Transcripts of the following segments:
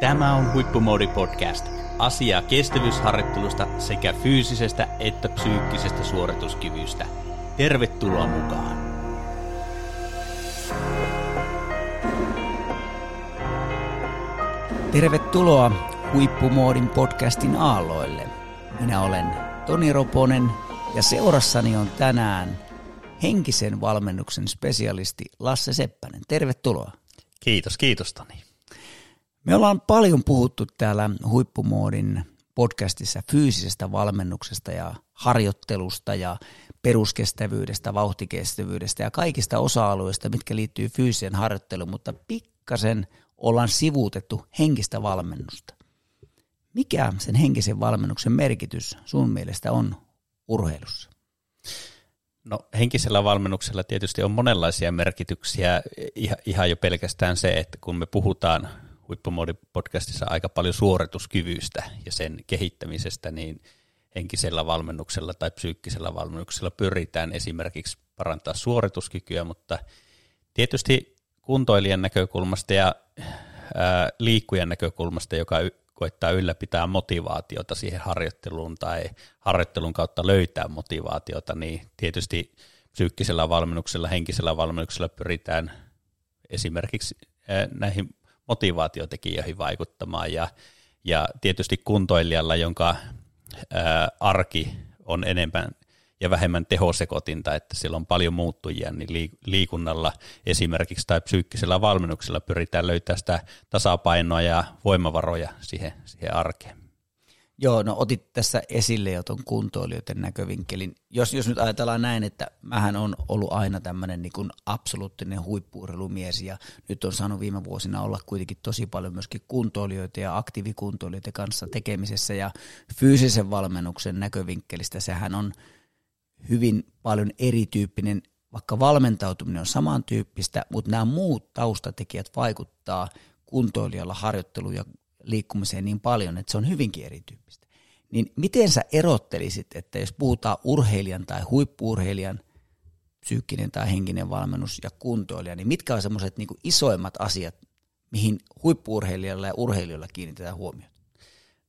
Tämä on Huippumoodi Podcast. Asiaa kestävyysharjoittelusta sekä fyysisestä että psyykkisestä suorituskyvystä. Tervetuloa mukaan! Tervetuloa Huippumoodin podcastin aalloille. Minä olen Toni Roponen ja seurassani on tänään henkisen valmennuksen spesialisti Lasse Seppänen. Tervetuloa. Kiitos, kiitos Toni. Me ollaan paljon puhuttu täällä Huippumoodin podcastissa fyysisestä valmennuksesta ja harjoittelusta ja peruskestävyydestä, vauhtikestävyydestä ja kaikista osa-alueista, mitkä liittyy fyysiseen harjoitteluun, mutta pikkasen ollaan sivuutettu henkistä valmennusta. Mikä sen henkisen valmennuksen merkitys sun mielestä on urheilussa? No henkisellä valmennuksella tietysti on monenlaisia merkityksiä, ihan jo pelkästään se, että kun me puhutaan Huippumoodi-podcastissa aika paljon suorituskyvystä ja sen kehittämisestä, niin henkisellä valmennuksella tai psyykkisellä valmennuksella pyritään esimerkiksi parantaa suorituskykyä, mutta tietysti kuntoilijan näkökulmasta ja liikkujan näkökulmasta, joka koittaa ylläpitää motivaatiota siihen harjoitteluun tai harjoittelun kautta löytää motivaatiota, niin tietysti psyykkisellä valmennuksella, henkisellä valmennuksella pyritään esimerkiksi näihin motivaatiotekijöihin vaikuttamaan ja, ja tietysti kuntoilijalla, jonka ää, arki on enemmän ja vähemmän tehosekotinta, että siellä on paljon muuttujia, niin liikunnalla esimerkiksi tai psyykkisellä valmennuksella pyritään löytämään sitä tasapainoa ja voimavaroja siihen, siihen arkeen. Joo, no otit tässä esille jo tuon kuntoilijoiden näkövinkkelin. Jos, jos nyt ajatellaan näin, että mähän on ollut aina tämmöinen niin absoluuttinen huippuurheilumies ja nyt on saanut viime vuosina olla kuitenkin tosi paljon myöskin kuntoilijoita ja aktiivikuntoilijoiden kanssa tekemisessä ja fyysisen valmennuksen näkövinkkelistä sehän on hyvin paljon erityyppinen, vaikka valmentautuminen on samantyyppistä, mutta nämä muut taustatekijät vaikuttaa kuntoilijalla harjoitteluun ja liikkumiseen niin paljon, että se on hyvinkin erityyppistä. Niin miten sä erottelisit, että jos puhutaan urheilijan tai huippuurheilijan psyykkinen tai henkinen valmennus ja kuntoilija, niin mitkä on semmoiset niin isoimmat asiat, mihin huippuurheilijalla ja urheilijalla kiinnitetään huomiota?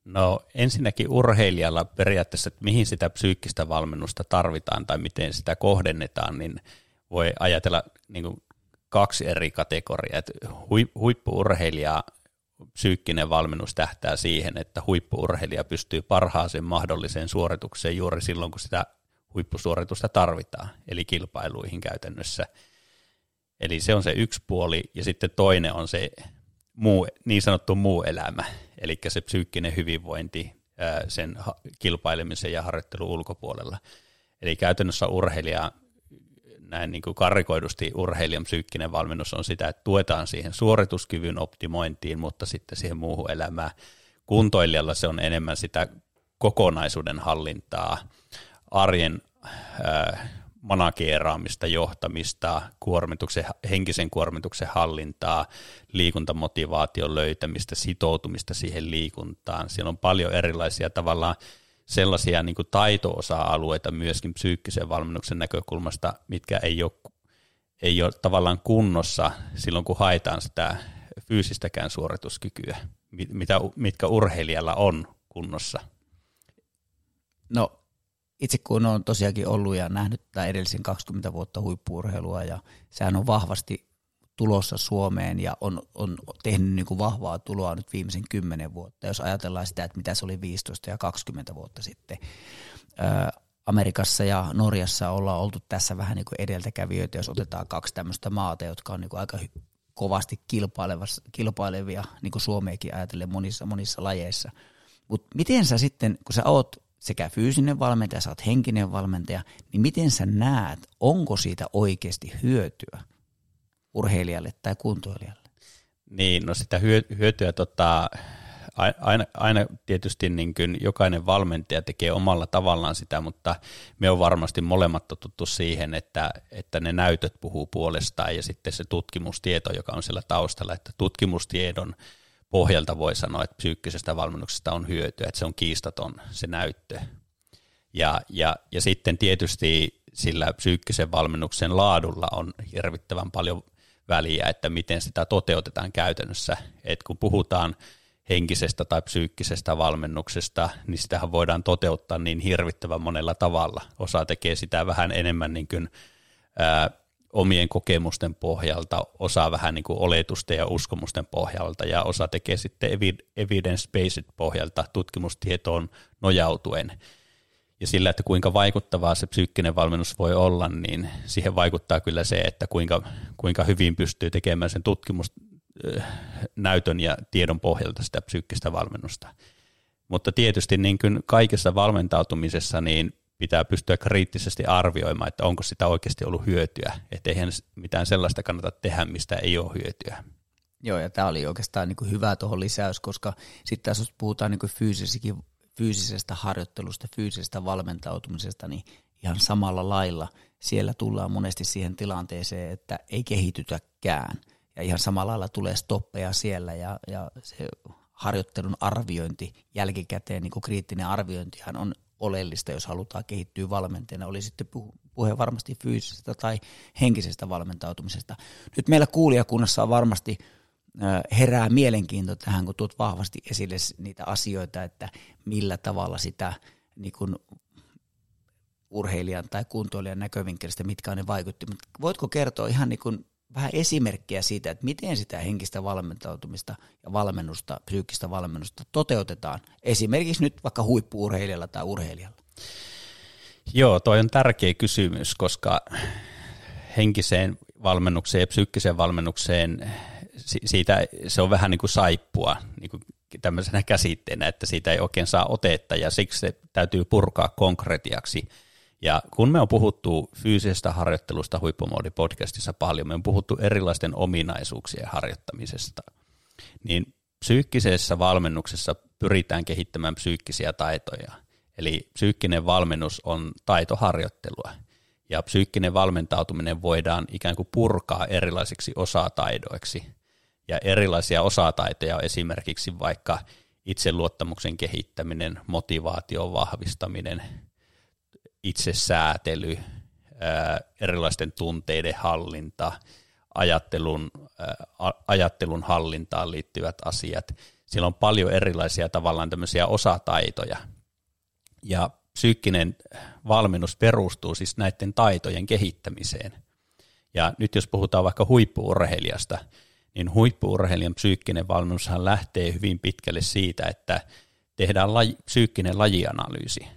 No ensinnäkin urheilijalla periaatteessa, että mihin sitä psyykkistä valmennusta tarvitaan tai miten sitä kohdennetaan, niin voi ajatella niin kaksi eri kategoriaa. Että huippuurheilija psyykkinen valmennus tähtää siihen, että huippuurheilija pystyy parhaaseen mahdolliseen suoritukseen juuri silloin, kun sitä huippusuoritusta tarvitaan, eli kilpailuihin käytännössä. Eli se on se yksi puoli, ja sitten toinen on se muu, niin sanottu muu elämä, eli se psyykkinen hyvinvointi sen kilpailemisen ja harjoittelun ulkopuolella. Eli käytännössä urheilija näin niin kuin karrikoidusti urheilijan psyykkinen valmennus on sitä, että tuetaan siihen suorituskyvyn optimointiin, mutta sitten siihen muuhun elämään. Kuntoilijalla se on enemmän sitä kokonaisuuden hallintaa, arjen äh, johtamista, kuormituksen, henkisen kuormituksen hallintaa, liikuntamotivaation löytämistä, sitoutumista siihen liikuntaan. Siellä on paljon erilaisia tavallaan sellaisia niin kuin taito-osa-alueita myöskin psyykkisen valmennuksen näkökulmasta, mitkä ei ole, ei ole tavallaan kunnossa silloin, kun haetaan sitä fyysistäkään suorituskykyä, mitä, mitkä urheilijalla on kunnossa. No itse kun olen tosiaankin ollut ja nähnyt tämä edellisen 20 vuotta huippuurheilua ja sehän on vahvasti tulossa Suomeen ja on, on tehnyt niin kuin vahvaa tuloa nyt viimeisen kymmenen vuotta, jos ajatellaan sitä, että mitä se oli 15 ja 20 vuotta sitten. Amerikassa ja Norjassa ollaan oltu tässä vähän niin kuin edeltäkävijöitä, jos otetaan kaksi tämmöistä maata, jotka on niin kuin aika kovasti kilpailevia, niin kuin Suomeakin ajatellen monissa, monissa lajeissa. Mutta miten sä sitten, kun sä oot sekä fyysinen valmentaja, sä oot henkinen valmentaja, niin miten sä näet, onko siitä oikeasti hyötyä? Urheilijalle tai kuntoilijalle? Niin, no sitä hyötyä tota, aina, aina tietysti niin kuin jokainen valmentaja tekee omalla tavallaan sitä, mutta me on varmasti molemmat totuttu siihen, että, että ne näytöt puhuu puolestaan ja sitten se tutkimustieto, joka on siellä taustalla, että tutkimustiedon pohjalta voi sanoa, että psyykkisestä valmennuksesta on hyötyä, että se on kiistaton se näyttö. Ja, ja, ja sitten tietysti sillä psyykkisen valmennuksen laadulla on hirvittävän paljon väliä, että miten sitä toteutetaan käytännössä. Et kun puhutaan henkisestä tai psyykkisestä valmennuksesta, niin sitähän voidaan toteuttaa niin hirvittävän monella tavalla. Osa tekee sitä vähän enemmän niin kuin, ää, omien kokemusten pohjalta, osa vähän niin kuin oletusten ja uskomusten pohjalta, ja osa tekee sitten evidence-based pohjalta tutkimustietoon nojautuen. Ja sillä, että kuinka vaikuttavaa se psyykkinen valmennus voi olla, niin siihen vaikuttaa kyllä se, että kuinka, kuinka hyvin pystyy tekemään sen tutkimusnäytön ja tiedon pohjalta sitä psyykkistä valmennusta. Mutta tietysti niin kuin kaikessa valmentautumisessa niin pitää pystyä kriittisesti arvioimaan, että onko sitä oikeasti ollut hyötyä. Että eihän mitään sellaista kannata tehdä, mistä ei ole hyötyä. Joo, ja tämä oli oikeastaan niin kuin hyvä tuohon lisäys, koska sitten jos puhutaan niin kuin fyysisestä harjoittelusta, fyysisestä valmentautumisesta, niin ihan samalla lailla siellä tullaan monesti siihen tilanteeseen, että ei kehitytäkään. Ja ihan samalla lailla tulee stoppeja siellä ja, ja se harjoittelun arviointi jälkikäteen, niin kuin kriittinen arviointihan on oleellista, jos halutaan kehittyä valmentajana, oli sitten puhe varmasti fyysisestä tai henkisestä valmentautumisesta. Nyt meillä kuulijakunnassa on varmasti herää mielenkiinto tähän, kun tuot vahvasti esille niitä asioita, että millä tavalla sitä niin kuin urheilijan tai kuntoilijan näkövinkkelistä, mitkä on ne vaikuttimet. Voitko kertoa ihan niin kuin vähän esimerkkejä siitä, että miten sitä henkistä valmentautumista ja valmennusta, psyykkistä valmennusta toteutetaan esimerkiksi nyt vaikka huippuurheilijalla tai urheilijalla? Joo, toi on tärkeä kysymys, koska henkiseen valmennukseen ja psyykkiseen valmennukseen siitä se on vähän niin kuin saippua niin kuin tämmöisenä käsitteenä, että siitä ei oikein saa otetta ja siksi se täytyy purkaa konkretiaksi – ja kun me on puhuttu fyysisestä harjoittelusta huippumoodi-podcastissa paljon, me on puhuttu erilaisten ominaisuuksien harjoittamisesta, niin psyykkisessä valmennuksessa pyritään kehittämään psyykkisiä taitoja. Eli psyykkinen valmennus on taitoharjoittelua, ja psyykkinen valmentautuminen voidaan ikään kuin purkaa erilaisiksi osataidoiksi. Ja erilaisia osataitoja on esimerkiksi vaikka itseluottamuksen kehittäminen, motivaation vahvistaminen, itsesäätely, erilaisten tunteiden hallinta, ajattelun, ajattelun hallintaan liittyvät asiat. Siellä on paljon erilaisia tavallaan tämmöisiä osataitoja. Ja psyykkinen valmennus perustuu siis näiden taitojen kehittämiseen. Ja nyt jos puhutaan vaikka huippuurheilijasta, niin huippuurheilijan psyykkinen valmennushan lähtee hyvin pitkälle siitä, että tehdään laji, psyykkinen lajianalyysi.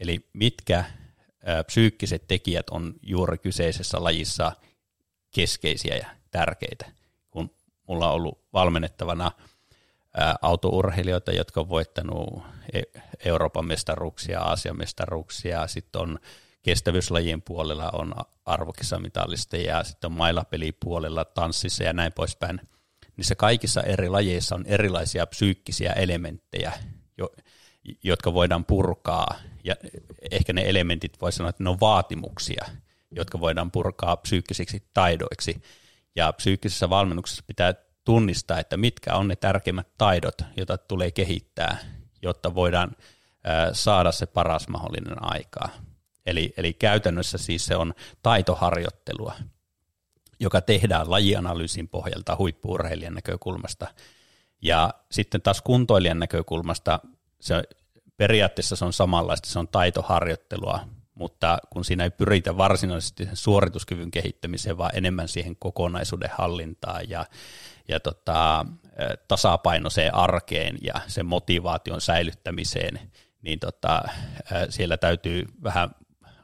Eli mitkä psyykkiset tekijät on juuri kyseisessä lajissa keskeisiä ja tärkeitä. Kun mulla on ollut valmennettavana autourheilijoita, jotka on voittanut e-, Euroopan mestaruuksia, Aasian mestaruuksia, sitten on kestävyyslajien puolella on arvokisamitallista ja sitten on mailapelipuolella tanssissa ja näin poispäin. Niissä kaikissa eri lajeissa on erilaisia psyykkisiä elementtejä, jotka voidaan purkaa, ja ehkä ne elementit voi sanoa, että ne on vaatimuksia, jotka voidaan purkaa psyykkisiksi taidoiksi, ja psyykkisessä valmennuksessa pitää tunnistaa, että mitkä on ne tärkeimmät taidot, joita tulee kehittää, jotta voidaan saada se paras mahdollinen aikaa. Eli, eli käytännössä siis se on taitoharjoittelua, joka tehdään lajianalyysin pohjalta huippuurheilijan näkökulmasta. Ja sitten taas kuntoilijan näkökulmasta se periaatteessa se on samanlaista, se on taitoharjoittelua, mutta kun siinä ei pyritä varsinaisesti sen suorituskyvyn kehittämiseen, vaan enemmän siihen kokonaisuuden hallintaan ja, ja tota, tasapainoiseen arkeen ja sen motivaation säilyttämiseen, niin tota, siellä täytyy vähän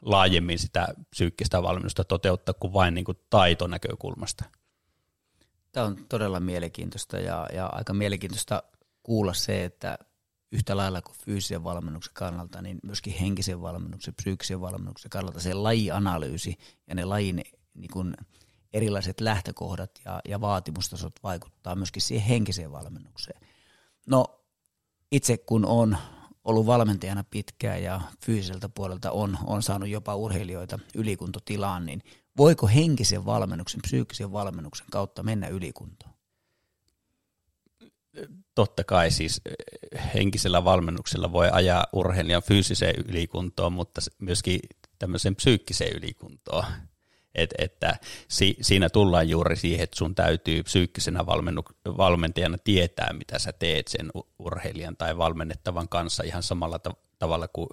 laajemmin sitä psyykkistä valmennusta toteuttaa kuin vain niin kuin taitonäkökulmasta. Tämä on todella mielenkiintoista ja, ja aika mielenkiintoista kuulla se, että yhtä lailla kuin fyysisen valmennuksen kannalta, niin myöskin henkisen valmennuksen, psyykkisen valmennuksen kannalta se lajianalyysi ja ne lajin niin kuin erilaiset lähtökohdat ja, ja vaatimustasot vaikuttaa myöskin siihen henkiseen valmennukseen. No itse kun on ollut valmentajana pitkään ja fyysiseltä puolelta on, on saanut jopa urheilijoita ylikuntotilaan, niin voiko henkisen valmennuksen, psyykkisen valmennuksen kautta mennä ylikuntoon? totta kai siis eh, henkisellä valmennuksella voi ajaa urheilijan fyysiseen ylikuntoon, mutta myöskin tämmöiseen psyykkiseen ylikuntoon. Et, että si, siinä tullaan juuri siihen, että sun täytyy psyykkisenä valmennu, valmentajana tietää, mitä sä teet sen urheilijan tai valmennettavan kanssa ihan samalla ta- tavalla kuin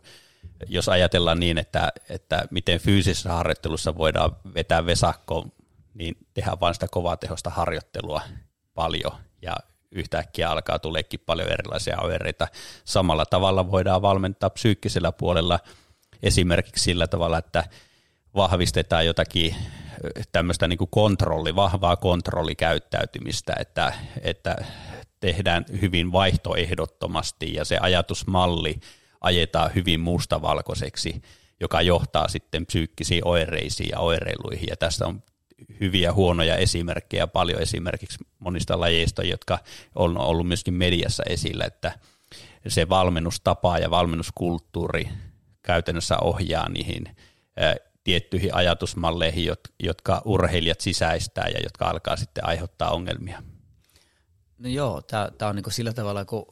jos ajatellaan niin, että, että miten fyysisessä harjoittelussa voidaan vetää vesakkoon, niin tehdään vain sitä kovaa tehosta harjoittelua paljon ja yhtäkkiä alkaa tuleekin paljon erilaisia oireita. Samalla tavalla voidaan valmentaa psyykkisellä puolella esimerkiksi sillä tavalla, että vahvistetaan jotakin tämmöistä niin kuin kontrolli, vahvaa kontrollikäyttäytymistä, että, että tehdään hyvin vaihtoehdottomasti ja se ajatusmalli ajetaan hyvin mustavalkoiseksi, joka johtaa sitten psyykkisiin oireisiin ja oireiluihin. Ja tästä on hyviä huonoja esimerkkejä, paljon esimerkiksi monista lajeista, jotka on ollut myöskin mediassa esillä, että se valmennustapa ja valmennuskulttuuri käytännössä ohjaa niihin tiettyihin ajatusmalleihin, jotka urheilijat sisäistää ja jotka alkaa sitten aiheuttaa ongelmia. No joo, tämä on niinku sillä tavalla, kun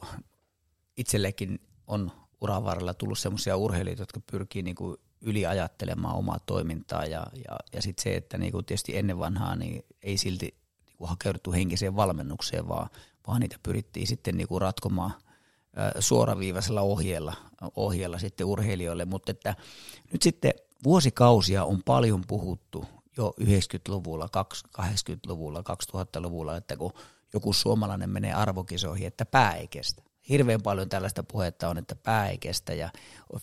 itsellekin on uran varrella tullut sellaisia urheilijoita, jotka pyrkii niinku yliajattelemaan omaa toimintaa ja, ja, ja sitten se, että niinku tietysti ennen vanhaa niin ei silti niinku hakeuduttu henkiseen valmennukseen, vaan, vaan niitä pyrittiin sitten niinku ratkomaan suoraviivaisella ohjeella, ohjeella sitten urheilijoille, mutta että nyt sitten vuosikausia on paljon puhuttu jo 90-luvulla, 80-luvulla, 2000-luvulla, että kun joku suomalainen menee arvokisoihin, että pää ei kestä hirveän paljon tällaista puhetta on, että pää ei kestä ja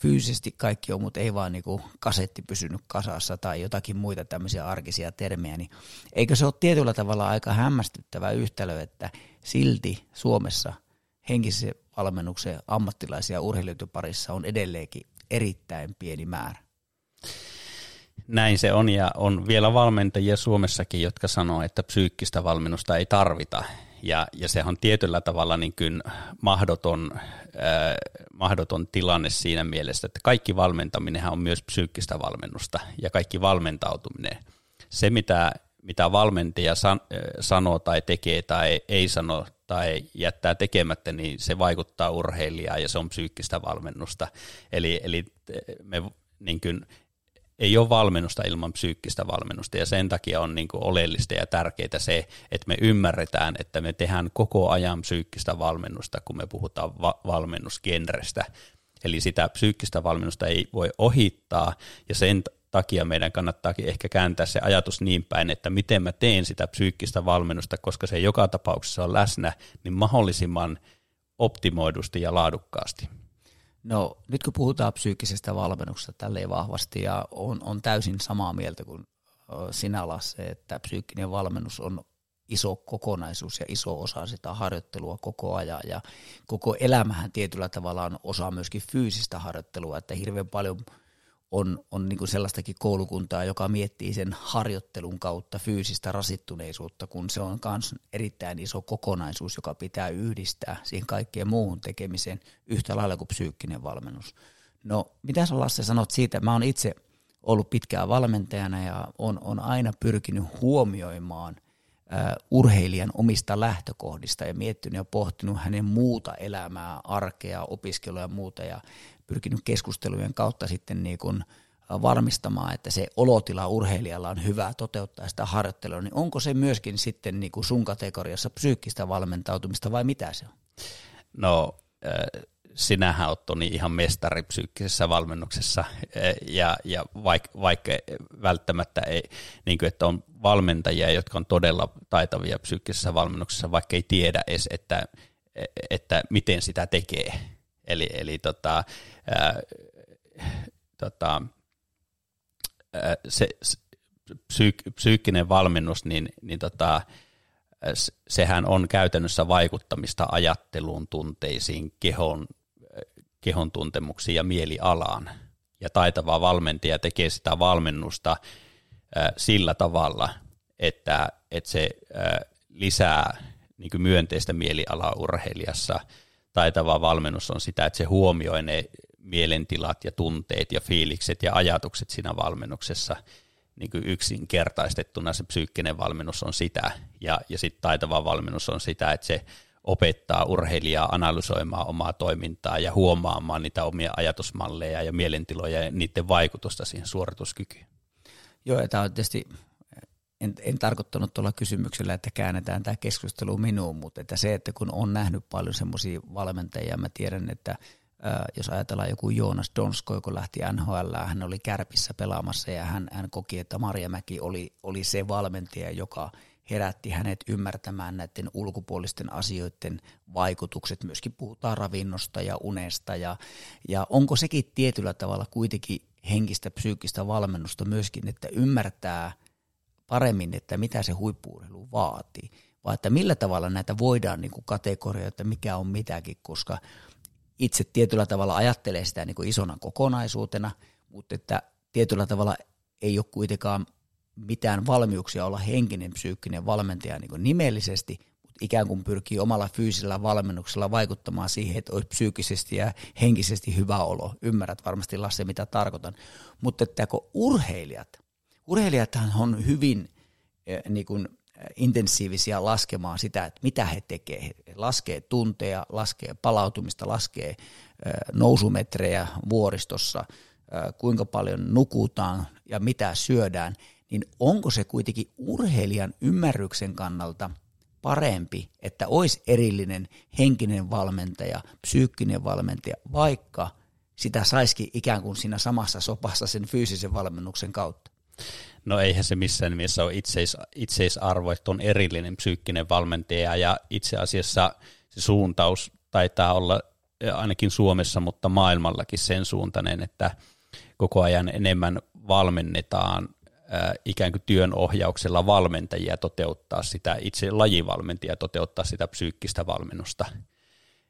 fyysisesti kaikki on, mutta ei vaan niinku kasetti pysynyt kasassa tai jotakin muita tämmöisiä arkisia termejä, niin eikö se ole tietyllä tavalla aika hämmästyttävä yhtälö, että silti Suomessa henkisen valmennuksen ammattilaisia urheilijoiden parissa on edelleenkin erittäin pieni määrä. Näin se on ja on vielä valmentajia Suomessakin, jotka sanoo, että psyykkistä valmennusta ei tarvita ja, ja se on tietyllä tavalla niin kuin mahdoton, äh, mahdoton tilanne siinä mielessä, että kaikki valmentaminen on myös psyykkistä valmennusta ja kaikki valmentautuminen. Se, mitä, mitä valmentaja san, äh, sanoo tai tekee tai ei sano tai jättää tekemättä, niin se vaikuttaa urheilijaan ja se on psyykkistä valmennusta. Eli, eli me niin kuin ei ole valmennusta ilman psyykkistä valmennusta ja sen takia on niin oleellista ja tärkeää se, että me ymmärretään, että me tehdään koko ajan psyykkistä valmennusta, kun me puhutaan va- valmennusgenrestä. Eli sitä psyykkistä valmennusta ei voi ohittaa ja sen takia meidän kannattaakin ehkä kääntää se ajatus niin päin, että miten mä teen sitä psyykkistä valmennusta, koska se joka tapauksessa on läsnä, niin mahdollisimman optimoidusti ja laadukkaasti. No nyt kun puhutaan psyykkisestä valmennuksesta tälleen vahvasti ja on, on täysin samaa mieltä kuin sinä Lasse, että psyykkinen valmennus on iso kokonaisuus ja iso osa sitä harjoittelua koko ajan ja koko elämähän tietyllä tavalla on osa myöskin fyysistä harjoittelua, että hirveän paljon – on, on niin kuin sellaistakin koulukuntaa, joka miettii sen harjoittelun kautta fyysistä rasittuneisuutta, kun se on myös erittäin iso kokonaisuus, joka pitää yhdistää siihen kaikkeen muuhun tekemiseen yhtä lailla kuin psyykkinen valmennus. No, mitä sä Lasse sanot siitä? Mä oon itse ollut pitkään valmentajana ja on, on aina pyrkinyt huomioimaan urheilijan omista lähtökohdista ja miettinyt ja pohtinut hänen muuta elämää, arkea, opiskelua ja muuta. Ja pyrkinyt keskustelujen kautta sitten niin kuin varmistamaan, että se olotila urheilijalla on hyvä toteuttaa sitä harjoittelua, niin onko se myöskin sitten niin kuin sun kategoriassa psyykkistä valmentautumista vai mitä se on? No sinähän oot Toni ihan mestari psyykkisessä valmennuksessa ja, ja vaikka, vaikka välttämättä ei, niin kuin, että on valmentajia, jotka on todella taitavia psyykkisessä valmennuksessa, vaikka ei tiedä edes, että, että miten sitä tekee. Eli, eli tota, ää, tota, ää, se, psyyk, psyykkinen valmennus, niin, niin tota, sehän on käytännössä vaikuttamista ajatteluun, tunteisiin, kehon, kehon tuntemuksiin ja mielialaan. Ja taitava valmentaja tekee sitä valmennusta ää, sillä tavalla, että, että se ää, lisää niin myönteistä mielialaa urheilijassa – taitava valmennus on sitä, että se huomioi ne mielentilat ja tunteet ja fiilikset ja ajatukset siinä valmennuksessa. Niin kuin yksinkertaistettuna se psyykkinen valmennus on sitä, ja, ja sitten taitava valmennus on sitä, että se opettaa urheilijaa analysoimaan omaa toimintaa ja huomaamaan niitä omia ajatusmalleja ja mielentiloja ja niiden vaikutusta siihen suorituskykyyn. Joo, ja tämä on tietysti, en, en tarkoittanut tuolla kysymyksellä, että käännetään tämä keskustelu minuun, mutta että se, että kun on nähnyt paljon semmoisia valmentajia, mä tiedän, että jos ajatellaan joku Joonas Donsko, joka lähti NHL, hän oli kärpissä pelaamassa ja hän, hän koki, että Marjamäki oli, oli se valmentaja, joka herätti hänet ymmärtämään näiden ulkopuolisten asioiden vaikutukset. Myöskin puhutaan ravinnosta ja unesta ja, ja onko sekin tietyllä tavalla kuitenkin henkistä, psyykkistä valmennusta myöskin, että ymmärtää paremmin, että mitä se huippuurheilu vaatii, vai että millä tavalla näitä voidaan niin kuin kategorioida, että mikä on mitäkin, koska itse tietyllä tavalla ajattelee sitä niin kuin isona kokonaisuutena, mutta että tietyllä tavalla ei ole kuitenkaan mitään valmiuksia olla henkinen, psyykkinen valmentaja niin nimellisesti, mutta ikään kuin pyrkii omalla fyysisellä valmennuksella vaikuttamaan siihen, että olisi psyykkisesti ja henkisesti hyvä olo. Ymmärrät varmasti Lasse, mitä tarkoitan. Mutta että kun urheilijat, urheilijathan on hyvin eh, niin kuin, intensiivisiä laskemaan sitä, että mitä he tekevät. He laskee tunteja, laskee palautumista, laskee nousumetrejä vuoristossa, kuinka paljon nukutaan ja mitä syödään – niin onko se kuitenkin urheilijan ymmärryksen kannalta parempi, että olisi erillinen henkinen valmentaja, psyykkinen valmentaja, vaikka sitä saisikin ikään kuin siinä samassa sopassa sen fyysisen valmennuksen kautta? No eihän se missään nimessä ole itseis, itseisarvo, että on erillinen psyykkinen valmentaja. Ja itse asiassa se suuntaus taitaa olla ainakin Suomessa, mutta maailmallakin sen suuntainen, että koko ajan enemmän valmennetaan ikään kuin työnohjauksella valmentajia toteuttaa sitä, itse lajivalmentajia toteuttaa sitä psyykkistä valmennusta,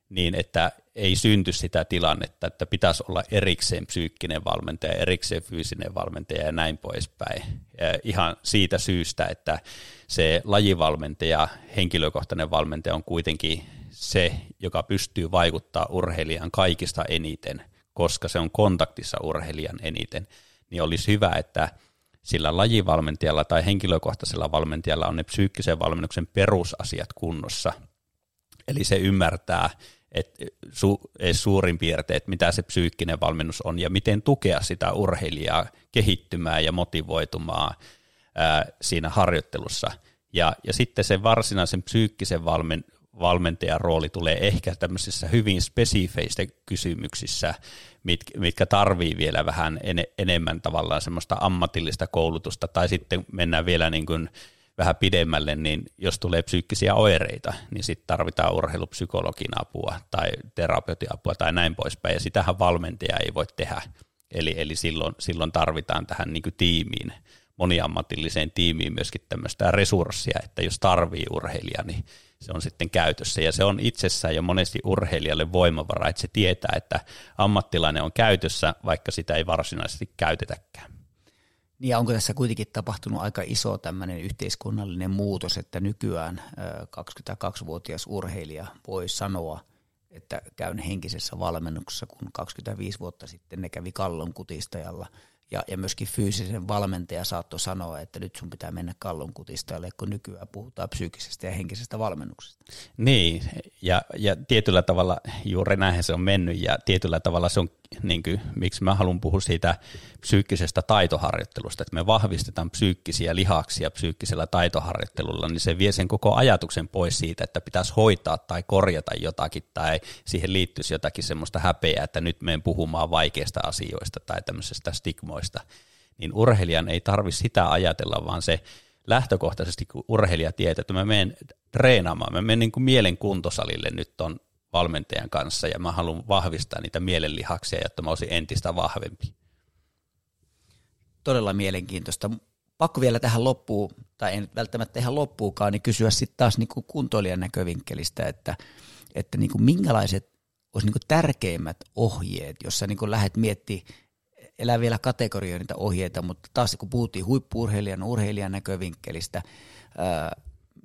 niin että ei synty sitä tilannetta, että pitäisi olla erikseen psyykkinen valmentaja, erikseen fyysinen valmentaja ja näin poispäin. Ihan siitä syystä, että se lajivalmentaja, henkilökohtainen valmentaja on kuitenkin se, joka pystyy vaikuttaa urheilijan kaikista eniten, koska se on kontaktissa urheilijan eniten, niin olisi hyvä, että – sillä lajivalmentajalla tai henkilökohtaisella valmentajalla on ne psyykkisen valmennuksen perusasiat kunnossa. Eli se ymmärtää että su, suurin piirtein, että mitä se psyykkinen valmennus on ja miten tukea sitä urheilijaa kehittymään ja motivoitumaan ää, siinä harjoittelussa. Ja, ja sitten se varsinaisen psyykkisen valmen, valmentajan rooli tulee ehkä tämmöisissä hyvin spesifeistä kysymyksissä, mit, mitkä tarvii vielä vähän en, enemmän tavallaan semmoista ammatillista koulutusta, tai sitten mennään vielä niin kuin vähän pidemmälle, niin jos tulee psyykkisiä oireita, niin sitten tarvitaan urheilupsykologin apua tai terapeutin apua tai näin poispäin, ja sitähän valmentaja ei voi tehdä. Eli, eli silloin, silloin tarvitaan tähän niin kuin tiimiin, moniammatilliseen tiimiin myöskin tämmöistä resurssia, että jos tarvii urheilija, niin se on sitten käytössä. Ja se on itsessään jo monesti urheilijalle voimavara, että se tietää, että ammattilainen on käytössä, vaikka sitä ei varsinaisesti käytetäkään. Niin ja onko tässä kuitenkin tapahtunut aika iso tämmöinen yhteiskunnallinen muutos, että nykyään 22-vuotias urheilija voi sanoa, että käyn henkisessä valmennuksessa, kun 25 vuotta sitten ne kävi kallon kutistajalla – ja, ja myöskin fyysisen valmentaja saattoi sanoa, että nyt sun pitää mennä kallon kutistajalle, kun nykyään puhutaan psyykkisestä ja henkisestä valmennuksesta. Niin, ja, ja tietyllä tavalla juuri näinhän se on mennyt, ja tietyllä tavalla se on, niin kuin, miksi mä haluan puhua siitä psyykkisestä taitoharjoittelusta, että me vahvistetaan psyykkisiä lihaksia psyykkisellä taitoharjoittelulla, niin se vie sen koko ajatuksen pois siitä, että pitäisi hoitaa tai korjata jotakin, tai siihen liittyisi jotakin semmoista häpeää, että nyt menen puhumaan vaikeista asioista tai tämmöisestä stigmoista, niin urheilijan ei tarvitse sitä ajatella, vaan se lähtökohtaisesti, kun urheilija tietää, että mä menen treenaamaan, mä menen niin kuin mielen kuntosalille nyt ton valmentajan kanssa ja mä haluan vahvistaa niitä mielenlihaksia, jotta mä olisin entistä vahvempi. Todella mielenkiintoista. Pakko vielä tähän loppuun, tai nyt välttämättä ihan loppuukaan, niin kysyä sitten taas niin kuin kuntoilijan näkövinkkelistä, että, että niin kuin minkälaiset olisi niin kuin tärkeimmät ohjeet, jos sä niin kuin lähdet miettimään elää vielä kategorioida niitä ohjeita, mutta taas kun puhuttiin huippuurheilijan, urheilijan näkövinkkelistä,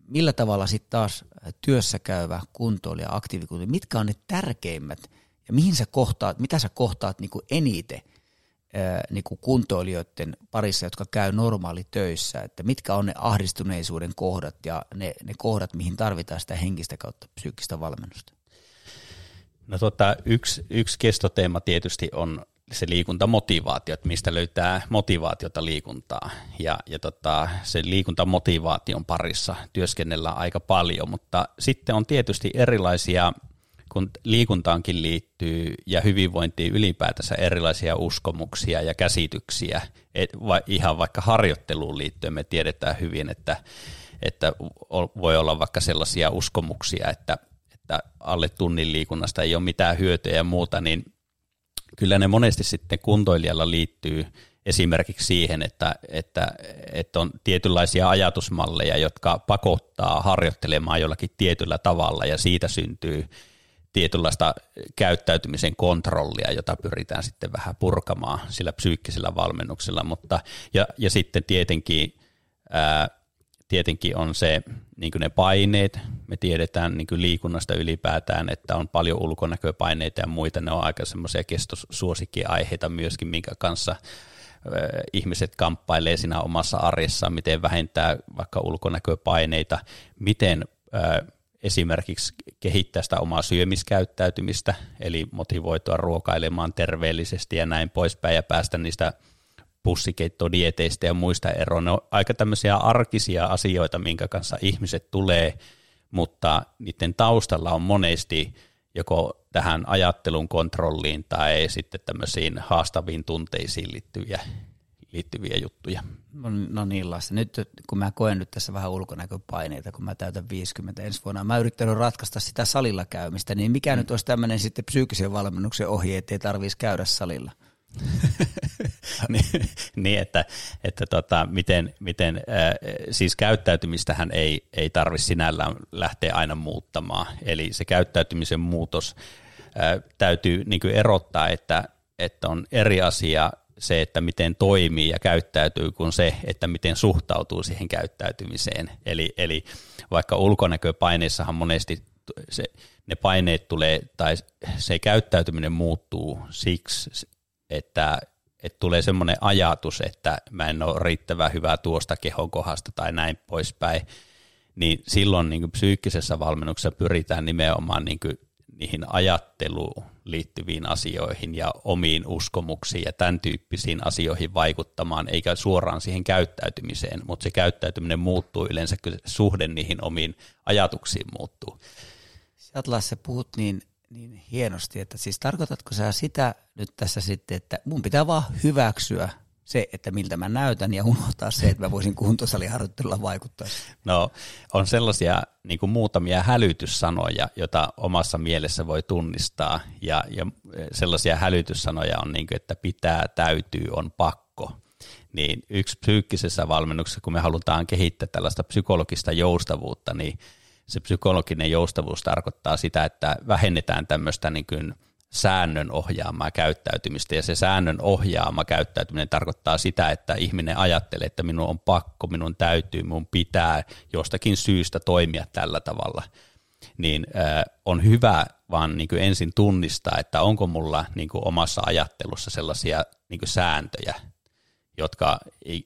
millä tavalla sitten taas työssä käyvä kuntoilija, aktiivikuntoilija, mitkä on ne tärkeimmät ja mihin sä kohtaat, mitä sä kohtaat niin kuin eniten niin kuin kuntoilijoiden parissa, jotka käy normaali töissä, että mitkä on ne ahdistuneisuuden kohdat ja ne, ne kohdat, mihin tarvitaan sitä henkistä kautta psyykkistä valmennusta? No tota, yksi, yksi kestoteema tietysti on se liikuntamotivaatio, että mistä löytää motivaatiota liikuntaa. Ja, ja tota, se liikuntamotivaation parissa työskennellään aika paljon, mutta sitten on tietysti erilaisia, kun liikuntaankin liittyy ja hyvinvointiin ylipäätänsä erilaisia uskomuksia ja käsityksiä. Et va, ihan vaikka harjoitteluun liittyen me tiedetään hyvin, että, että voi olla vaikka sellaisia uskomuksia, että, että alle tunnin liikunnasta ei ole mitään hyötyä ja muuta, niin kyllä ne monesti sitten kuntoilijalla liittyy esimerkiksi siihen, että, että, että on tietynlaisia ajatusmalleja, jotka pakottaa harjoittelemaan jollakin tietyllä tavalla ja siitä syntyy tietynlaista käyttäytymisen kontrollia, jota pyritään sitten vähän purkamaan sillä psyykkisellä valmennuksella, mutta ja, ja sitten tietenkin ää, tietenkin on se niin ne paineet. Me tiedetään niin liikunnasta ylipäätään, että on paljon ulkonäköpaineita ja muita. Ne on aika semmoisia kestosuosikkiaiheita myöskin, minkä kanssa ihmiset kamppailee siinä omassa arjessaan, miten vähentää vaikka ulkonäköpaineita, miten esimerkiksi kehittää sitä omaa syömiskäyttäytymistä, eli motivoitua ruokailemaan terveellisesti ja näin poispäin ja päästä niistä pussikeittodieteistä ja muista eroon. Ne on aika tämmöisiä arkisia asioita, minkä kanssa ihmiset tulee, mutta niiden taustalla on monesti joko tähän ajattelun kontrolliin tai sitten tämmöisiin haastaviin tunteisiin liittyviä, liittyviä juttuja. No, no niin Lasse, nyt kun mä koen nyt tässä vähän ulkonäköpaineita, kun mä täytän 50 ensi vuonna, mä yrittänyt ratkaista sitä salilla käymistä, niin mikä mm. nyt olisi tämmöinen sitten psyykkisen valmennuksen ohje, ettei tarvitsisi käydä salilla? niin, niin, että, että tota, miten, miten äh, siis käyttäytymistähän ei, ei tarvitse sinällään lähteä aina muuttamaan. Eli se käyttäytymisen muutos äh, täytyy niin kuin erottaa, että, että on eri asia se, että miten toimii ja käyttäytyy, kuin se, että miten suhtautuu siihen käyttäytymiseen. Eli, eli vaikka ulkonäköpaineissahan monesti se, ne paineet tulee, tai se käyttäytyminen muuttuu siksi, että, että tulee semmoinen ajatus, että mä en ole riittävän hyvä tuosta kehokohasta tai näin poispäin, niin silloin niin kuin psyykkisessä valmennuksessa pyritään nimenomaan niin kuin niihin ajatteluun liittyviin asioihin ja omiin uskomuksiin ja tämän tyyppisiin asioihin vaikuttamaan, eikä suoraan siihen käyttäytymiseen, mutta se käyttäytyminen muuttuu yleensä, kun suhde niihin omiin ajatuksiin muuttuu. Sä Lasse puhut niin niin hienosti, että siis tarkoitatko sä sitä nyt tässä sitten, että mun pitää vaan hyväksyä se, että miltä mä näytän ja unohtaa se, että mä voisin kuntosaliharjoittelulla vaikuttaa. No on sellaisia niin kuin muutamia hälytyssanoja, joita omassa mielessä voi tunnistaa ja, ja sellaisia hälytyssanoja on niin kuin, että pitää, täytyy, on pakko. Niin yksi psyykkisessä valmennuksessa, kun me halutaan kehittää tällaista psykologista joustavuutta, niin se psykologinen joustavuus tarkoittaa sitä, että vähennetään tämmöistä niin kuin säännön ohjaamaa käyttäytymistä, ja se säännön ohjaama käyttäytyminen tarkoittaa sitä, että ihminen ajattelee, että minun on pakko, minun täytyy, minun pitää jostakin syystä toimia tällä tavalla, niin äh, on hyvä vaan niin kuin ensin tunnistaa, että onko mulla niin kuin omassa ajattelussa sellaisia niin kuin sääntöjä, jotka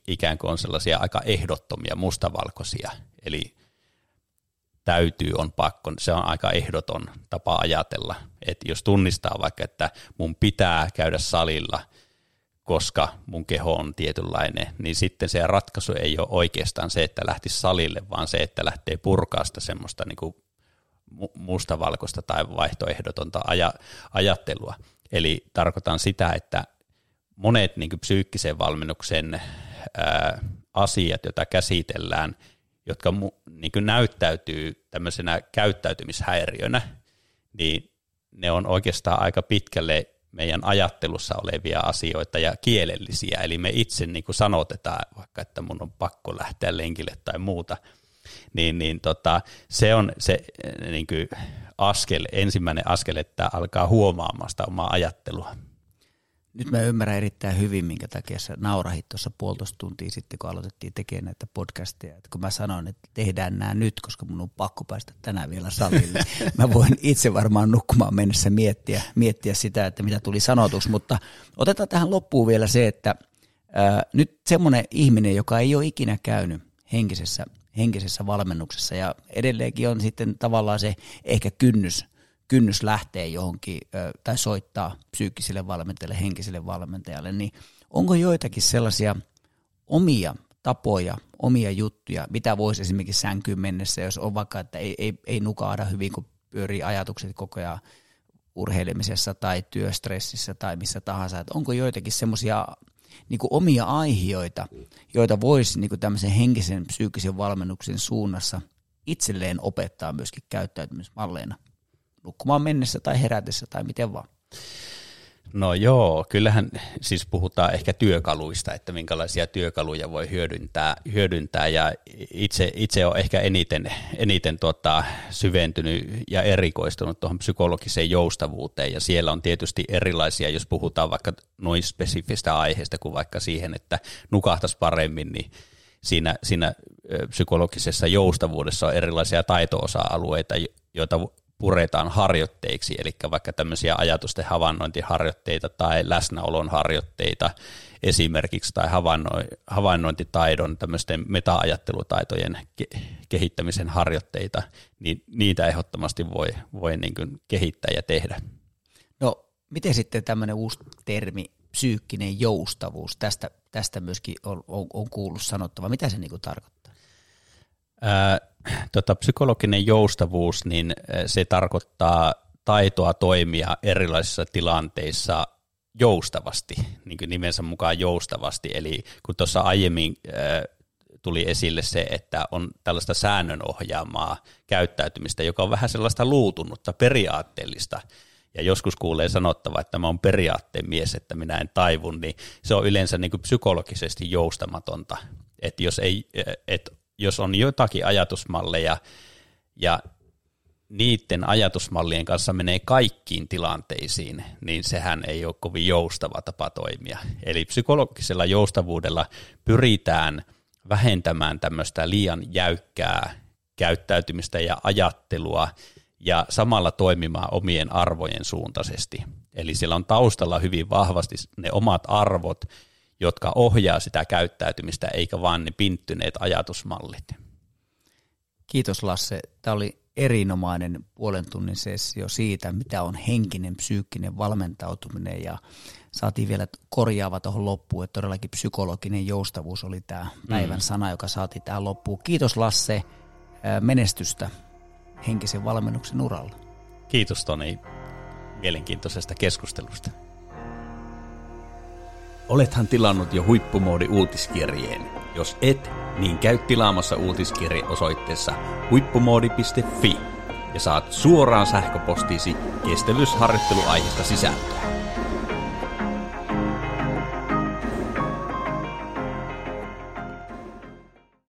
ikään kuin on sellaisia aika ehdottomia, mustavalkoisia, eli täytyy, on pakko, se on aika ehdoton tapa ajatella. Että jos tunnistaa vaikka, että mun pitää käydä salilla, koska mun keho on tietynlainen, niin sitten se ratkaisu ei ole oikeastaan se, että lähtisi salille, vaan se, että lähtee purkaa sitä semmoista niin kuin mustavalkoista tai vaihtoehdotonta aja, ajattelua. Eli tarkoitan sitä, että monet niin psyykkisen valmennuksen ää, asiat, joita käsitellään – jotka mu, niin kuin näyttäytyy tämmöisenä käyttäytymishäiriönä, niin ne on oikeastaan aika pitkälle meidän ajattelussa olevia asioita ja kielellisiä, eli me itse niin kuin sanotetaan vaikka, että mun on pakko lähteä lenkille tai muuta, niin, niin tota, se on se niin kuin askel, ensimmäinen askel, että alkaa huomaamaan sitä omaa ajattelua. Nyt mä ymmärrän erittäin hyvin, minkä takia sä naurahit tuossa puolitoista tuntia sitten, kun aloitettiin tekemään näitä podcasteja. Että kun mä sanoin, että tehdään nämä nyt, koska mun on pakko päästä tänään vielä salille. mä voin itse varmaan nukkumaan mennessä miettiä, miettiä sitä, että mitä tuli sanotuksi. Mutta otetaan tähän loppuun vielä se, että ää, nyt semmoinen ihminen, joka ei ole ikinä käynyt henkisessä, henkisessä valmennuksessa ja edelleenkin on sitten tavallaan se ehkä kynnys kynnys lähtee johonkin tai soittaa psyykkiselle valmentajalle, henkiselle valmentajalle, niin onko joitakin sellaisia omia tapoja, omia juttuja, mitä voisi esimerkiksi sänkyyn mennessä, jos on vaikka, että ei, ei, ei nukaada hyvin, kun pyörii ajatukset koko ajan urheilemisessa tai työstressissä tai missä tahansa, että onko joitakin semmoisia niin omia aihioita, joita voisi niin tämmöisen henkisen psyykkisen valmennuksen suunnassa itselleen opettaa myöskin käyttäytymismalleina nukkumaan mennessä tai herätessä tai miten vaan. No joo, kyllähän siis puhutaan ehkä työkaluista, että minkälaisia työkaluja voi hyödyntää, hyödyntää ja itse, itse on ehkä eniten, eniten tuota, syventynyt ja erikoistunut tuohon psykologiseen joustavuuteen ja siellä on tietysti erilaisia, jos puhutaan vaikka noin spesifistä aiheesta kuin vaikka siihen, että nukahtaisi paremmin, niin siinä, siinä psykologisessa joustavuudessa on erilaisia taito-osa-alueita, joita puretaan harjoitteiksi, eli vaikka tämmöisiä ajatusten havainnointiharjoitteita tai läsnäolon harjoitteita esimerkiksi tai havainnointitaidon tämmöisten meta-ajattelutaitojen ke- kehittämisen harjoitteita, niin niitä ehdottomasti voi, voi niin kuin kehittää ja tehdä. No miten sitten tämmöinen uusi termi, psyykkinen joustavuus, tästä, tästä myöskin on, on, on kuullut sanottava, mitä se niin kuin tarkoittaa? Ää, tota, psykologinen joustavuus, niin se tarkoittaa taitoa toimia erilaisissa tilanteissa joustavasti, niin kuin nimensä mukaan joustavasti. Eli kun tuossa aiemmin tuli esille se, että on tällaista säännönohjaamaa käyttäytymistä, joka on vähän sellaista luutunutta, periaatteellista, ja joskus kuulee sanottava, että mä oon periaatteen mies, että minä en taivun, niin se on yleensä niin kuin psykologisesti joustamatonta. Että jos, ei, et jos on jotakin ajatusmalleja ja niiden ajatusmallien kanssa menee kaikkiin tilanteisiin, niin sehän ei ole kovin joustava tapa toimia. Eli psykologisella joustavuudella pyritään vähentämään tämmöistä liian jäykkää käyttäytymistä ja ajattelua ja samalla toimimaan omien arvojen suuntaisesti. Eli siellä on taustalla hyvin vahvasti ne omat arvot, jotka ohjaa sitä käyttäytymistä, eikä vaan ne pinttyneet ajatusmallit. Kiitos Lasse. Tämä oli erinomainen puolen tunnin sessio siitä, mitä on henkinen, psyykkinen valmentautuminen ja saatiin vielä korjaava tuohon loppuun, että todellakin psykologinen joustavuus oli tämä päivän mm. sana, joka saatiin tähän loppuun. Kiitos Lasse menestystä henkisen valmennuksen uralla. Kiitos Toni mielenkiintoisesta keskustelusta. Olethan tilannut jo huippumoodi uutiskirjeen. Jos et, niin käy tilaamassa uutiskirje osoitteessa huippumoodi.fi ja saat suoraan sähköpostiisi kestävyysharjoitteluaiheesta sisältöä.